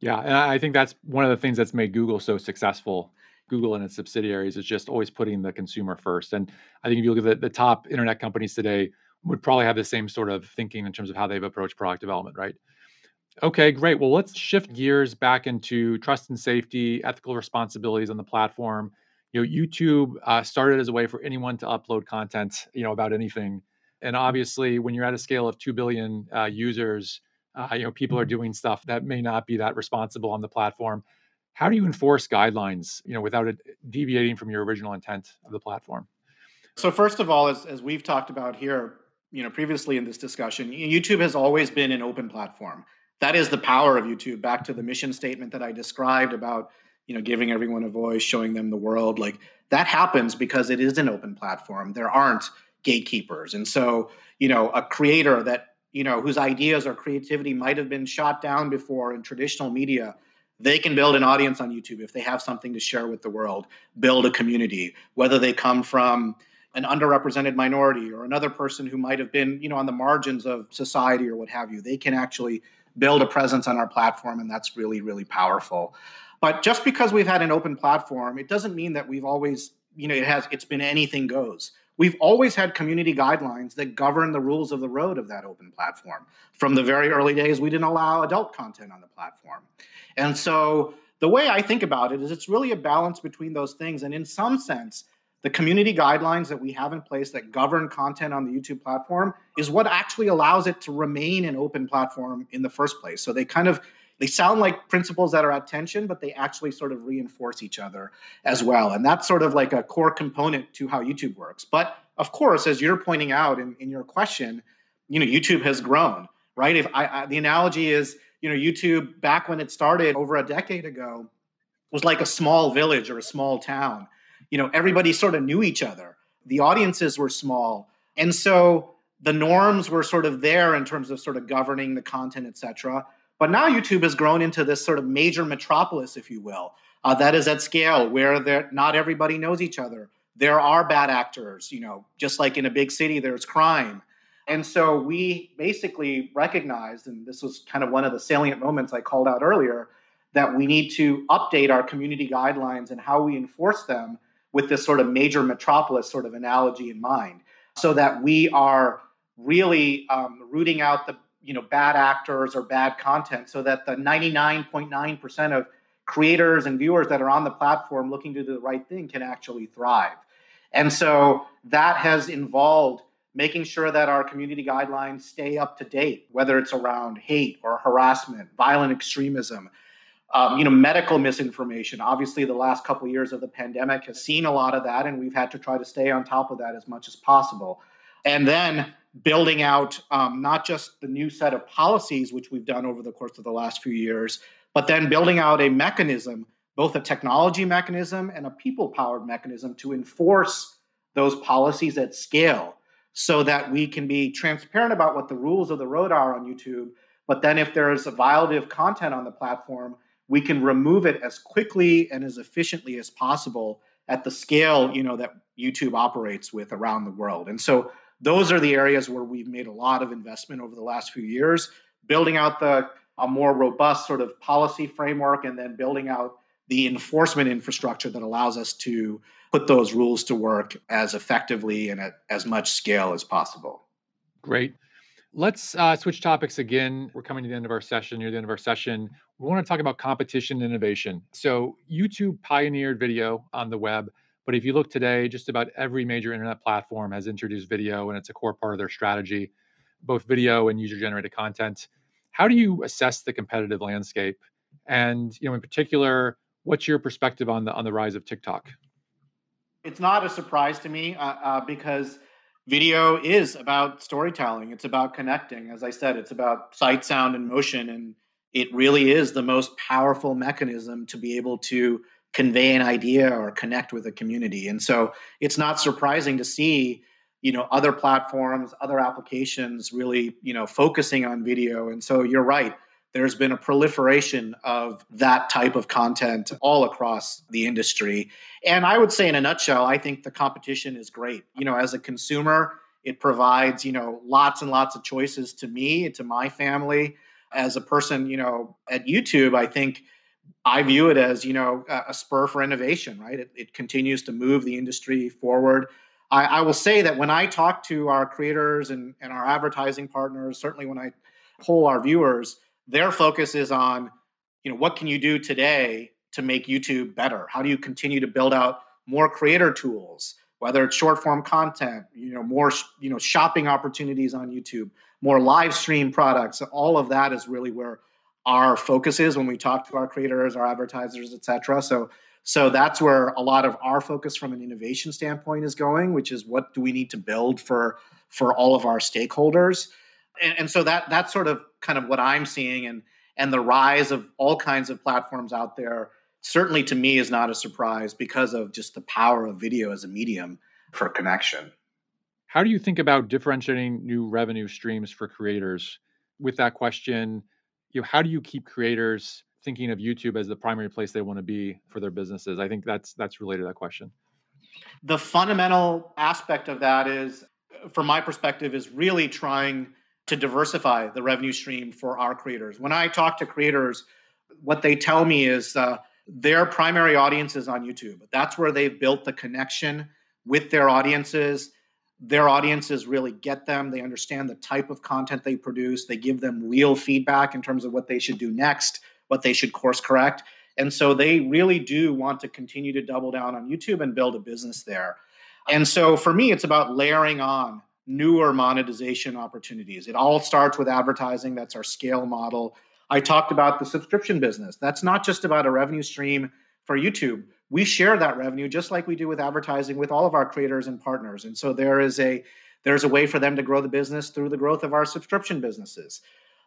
yeah and i think that's one of the things that's made google so successful Google and its subsidiaries is just always putting the consumer first. And I think if you look at the, the top internet companies today, would probably have the same sort of thinking in terms of how they've approached product development, right? Okay, great. Well, let's shift gears back into trust and safety, ethical responsibilities on the platform. You know, YouTube uh, started as a way for anyone to upload content, you know, about anything. And obviously, when you're at a scale of two billion uh, users, uh, you know, people are doing stuff that may not be that responsible on the platform. How do you enforce guidelines you know without it deviating from your original intent of the platform? So first of all as, as we've talked about here you know previously in this discussion youtube has always been an open platform. That is the power of youtube back to the mission statement that i described about you know giving everyone a voice showing them the world like that happens because it is an open platform there aren't gatekeepers and so you know a creator that you know whose ideas or creativity might have been shot down before in traditional media they can build an audience on YouTube if they have something to share with the world, build a community, whether they come from an underrepresented minority or another person who might have been, you know, on the margins of society or what have you. They can actually build a presence on our platform and that's really really powerful. But just because we've had an open platform, it doesn't mean that we've always, you know, it has it's been anything goes. We've always had community guidelines that govern the rules of the road of that open platform. From the very early days, we didn't allow adult content on the platform. And so the way I think about it is it's really a balance between those things. And in some sense, the community guidelines that we have in place that govern content on the YouTube platform is what actually allows it to remain an open platform in the first place. So they kind of they sound like principles that are at tension, but they actually sort of reinforce each other as well. And that's sort of like a core component to how YouTube works. But of course, as you're pointing out in, in your question, you know, YouTube has grown, right? If I, I the analogy is you know, YouTube back when it started over a decade ago was like a small village or a small town. You know, everybody sort of knew each other. The audiences were small. And so the norms were sort of there in terms of sort of governing the content, et cetera. But now YouTube has grown into this sort of major metropolis, if you will, uh, that is at scale where not everybody knows each other. There are bad actors, you know, just like in a big city, there's crime. And so we basically recognized, and this was kind of one of the salient moments I called out earlier, that we need to update our community guidelines and how we enforce them with this sort of major metropolis sort of analogy in mind, so that we are really um, rooting out the you know bad actors or bad content, so that the 99.9% of creators and viewers that are on the platform looking to do the right thing can actually thrive. And so that has involved making sure that our community guidelines stay up to date, whether it's around hate or harassment, violent extremism, um, you know, medical misinformation. Obviously, the last couple of years of the pandemic has seen a lot of that, and we've had to try to stay on top of that as much as possible. And then building out um, not just the new set of policies, which we've done over the course of the last few years, but then building out a mechanism, both a technology mechanism and a people powered mechanism to enforce those policies at scale so that we can be transparent about what the rules of the road are on YouTube. But then, if there is a violative content on the platform, we can remove it as quickly and as efficiently as possible at the scale you know that YouTube operates with around the world. And so those are the areas where we've made a lot of investment over the last few years, building out the a more robust sort of policy framework and then building out the enforcement infrastructure that allows us to put those rules to work as effectively and at as much scale as possible. Great. Let's uh, switch topics again. We're coming to the end of our session, near the end of our session. We want to talk about competition and innovation. So, YouTube pioneered video on the web, but if you look today, just about every major internet platform has introduced video, and it's a core part of their strategy, both video and user generated content. How do you assess the competitive landscape? And, you know, in particular, what's your perspective on the on the rise of TikTok? It's not a surprise to me uh, uh, because video is about storytelling it's about connecting as i said it's about sight sound and motion and it really is the most powerful mechanism to be able to convey an idea or connect with a community and so it's not surprising to see you know other platforms other applications really you know focusing on video and so you're right there's been a proliferation of that type of content all across the industry. And I would say, in a nutshell, I think the competition is great. You know, as a consumer, it provides, you know, lots and lots of choices to me, to my family. As a person, you know, at YouTube, I think I view it as, you know, a, spur for innovation, right? It, it continues to move the industry forward. I, I will say that when I talk to our creators and, and our advertising partners, certainly when I poll our viewers, their focus is on, you know, what can you do today to make YouTube better? How do you continue to build out more creator tools, whether it's short form content, you know, more, you know, shopping opportunities on YouTube, more live stream products. All of that is really where our focus is when we talk to our creators, our advertisers, et cetera. So, so that's where a lot of our focus from an innovation standpoint is going, which is what do we need to build for for all of our stakeholders and, and so that that's sort of kind of what I'm seeing, and and the rise of all kinds of platforms out there certainly to me is not a surprise because of just the power of video as a medium for connection. How do you think about differentiating new revenue streams for creators? With that question, you know, how do you keep creators thinking of YouTube as the primary place they want to be for their businesses? I think that's that's related to that question. The fundamental aspect of that is from my perspective is really trying to diversify the revenue stream for our creators. When I talk to creators, what they tell me is uh, their primary audience is on YouTube. That's where they've built the connection with their audiences. Their audiences really get them. They understand the type of content they produce. They give them real feedback in terms of what they should do next, what they should course correct. And so they really do want to continue to double down on YouTube and build a business there. And so for me, it's about layering on newer monetization opportunities. It all starts with advertising. That's our scale model. I talked about the subscription business. That's not just about a revenue stream for YouTube. We share that revenue just like we do with advertising with all of our creators and partners. And so there is a there's a way for them to grow the business through the growth of our subscription businesses.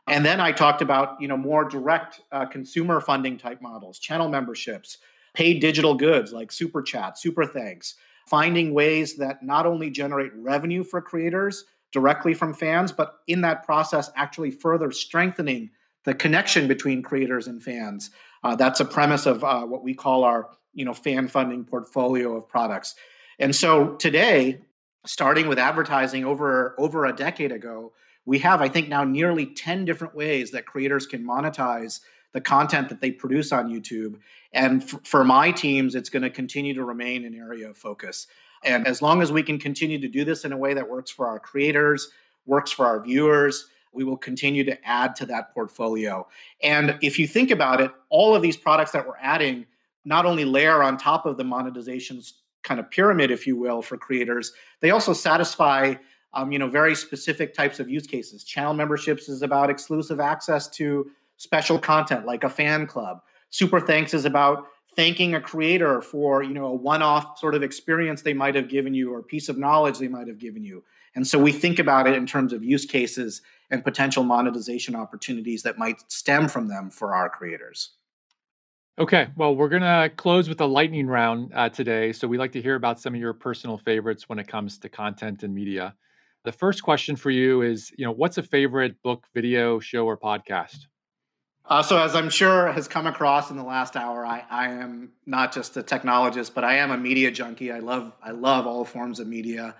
And then I talked about you know more direct uh, consumer funding type models, channel memberships, paid digital goods like super chat, super thanks, finding ways that not only generate revenue for creators directly from fans, but in that process, actually further strengthening the connection between creators and fans. Uh, that's a premise of uh, what we call our you know fan funding portfolio of products. And so today, starting with advertising over over a decade ago, we have I think now nearly 10 different ways that creators can monetize the content that they produce on YouTube. And f- for my teams, it's going to continue to remain an area of focus. And as long as we can continue to do this in a way that works for our creators, works for our viewers, we will continue to add to that portfolio. And if you think about it, all of these products that we're adding not only layer on top of the monetizations kind of pyramid, if you will, for creators, they also satisfy um, you know very specific types of use cases. Channel memberships is about exclusive access to special content like a fan club. Super thanks is about thanking a creator for you know a one-off sort of experience they might have given you or piece of knowledge they might have given you and so we think about it in terms of use cases and potential monetization opportunities that might stem from them for our creators okay well we're going to close with a lightning round uh, today so we'd like to hear about some of your personal favorites when it comes to content and media the first question for you is you know what's a favorite book video show or podcast uh, so, as I'm sure has come across in the last hour, I, I am not just a technologist, but I am a media junkie. I love I love all forms of media.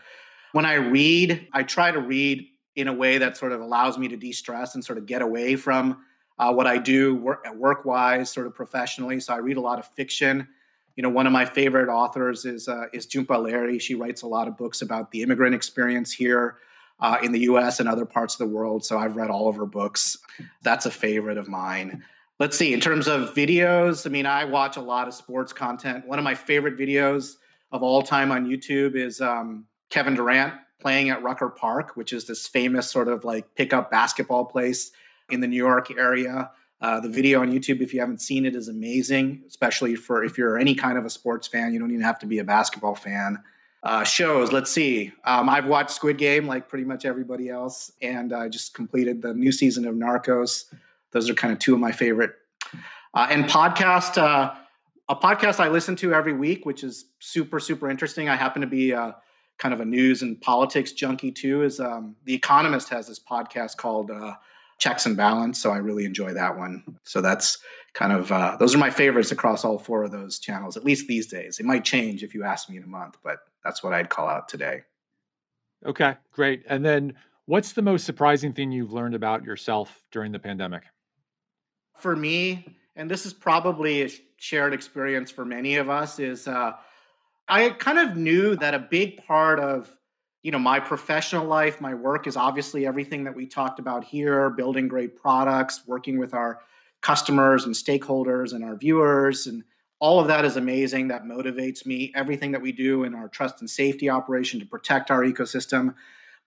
When I read, I try to read in a way that sort of allows me to de-stress and sort of get away from uh, what I do work work wise, sort of professionally. So I read a lot of fiction. You know, one of my favorite authors is uh, is Jhumpa Lahiri. She writes a lot of books about the immigrant experience here uh, in the US and other parts of the world. So I've read all of her books. That's a favorite of mine. Let's see, in terms of videos, I mean, I watch a lot of sports content. One of my favorite videos of all time on YouTube is um, Kevin Durant playing at Rucker Park, which is this famous sort of like pickup basketball place in the New York area. Uh, the video on YouTube, if you haven't seen it, is amazing, especially for if you're any kind of a sports fan. You don't even have to be a basketball fan. Uh, shows, let's see. Um, I've watched Squid Game like pretty much everybody else, and I just completed the new season of Narcos. Those are kind of two of my favorite. Uh, and podcast, uh, a podcast I listen to every week, which is super super interesting. I happen to be uh, kind of a news and politics junkie too. Is um, The Economist has this podcast called uh, Checks and Balance, so I really enjoy that one. So that's kind of uh, those are my favorites across all four of those channels, at least these days. It might change if you ask me in a month, but that's what I'd call out today. Okay, great. And then what's the most surprising thing you've learned about yourself during the pandemic? For me, and this is probably a shared experience for many of us, is uh, I kind of knew that a big part of you know my professional life my work is obviously everything that we talked about here building great products working with our customers and stakeholders and our viewers and all of that is amazing. That motivates me everything that we do in our trust and safety operation to protect our ecosystem.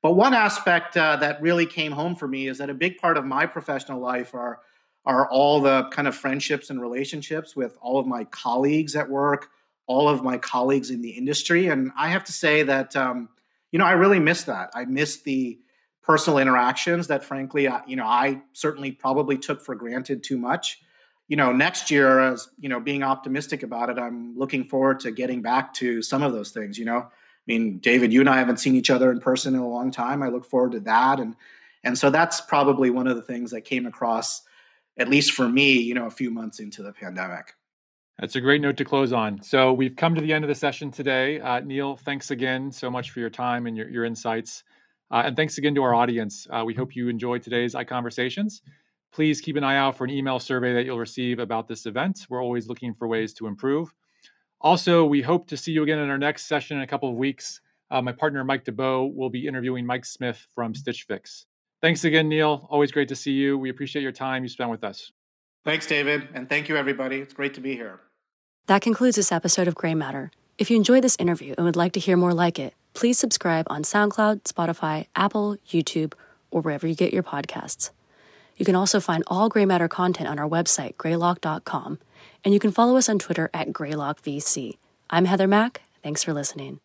But one aspect uh, that really came home for me is that a big part of my professional life are are all the kind of friendships and relationships with all of my colleagues at work all of my colleagues in the industry. And i have to say that um, you know i really miss that. I miss the personal interactions that frankly I, you know i certainly probably took for granted too much. You know next year as you know being optimistic about it i'm looking forward to getting back to some of those things you know? I mean david you and i haven't seen each other in person in a long time. I look forward to that. And and so that's probably one of the things that came across at least for me you know a few months into the pandemic that's a great note to close on. So we've come to the end of the session today. Uh, Neal, thanks again so much for your time and your, your insights. Uh, and thanks again to our audience. Uh, we hope you enjoyed today's iConversations. Please keep an eye out for an email survey that you'll receive about this event. We're always looking for ways to improve. Also, we hope to see you again in our next session in a couple of weeks. Uh, my partner, Mike Duboe, will be interviewing Mike Smith from Stitch Fix. Thanks again, Neal. Always great to see you. We appreciate your time you spent with us. Thanks, David. And thank you, everybody. It's great to be here. That concludes this episode of Greymatter. If you enjoyed this interview and would like to hear more like it, please subscribe on SoundCloud, Spotify, Apple, YouTube, or wherever you get your podcasts. You can also find all Greymatter content on our website, greylock.com, and you can follow us on Twitter at GreylockVC. I'm Heather Mack. Thanks for listening.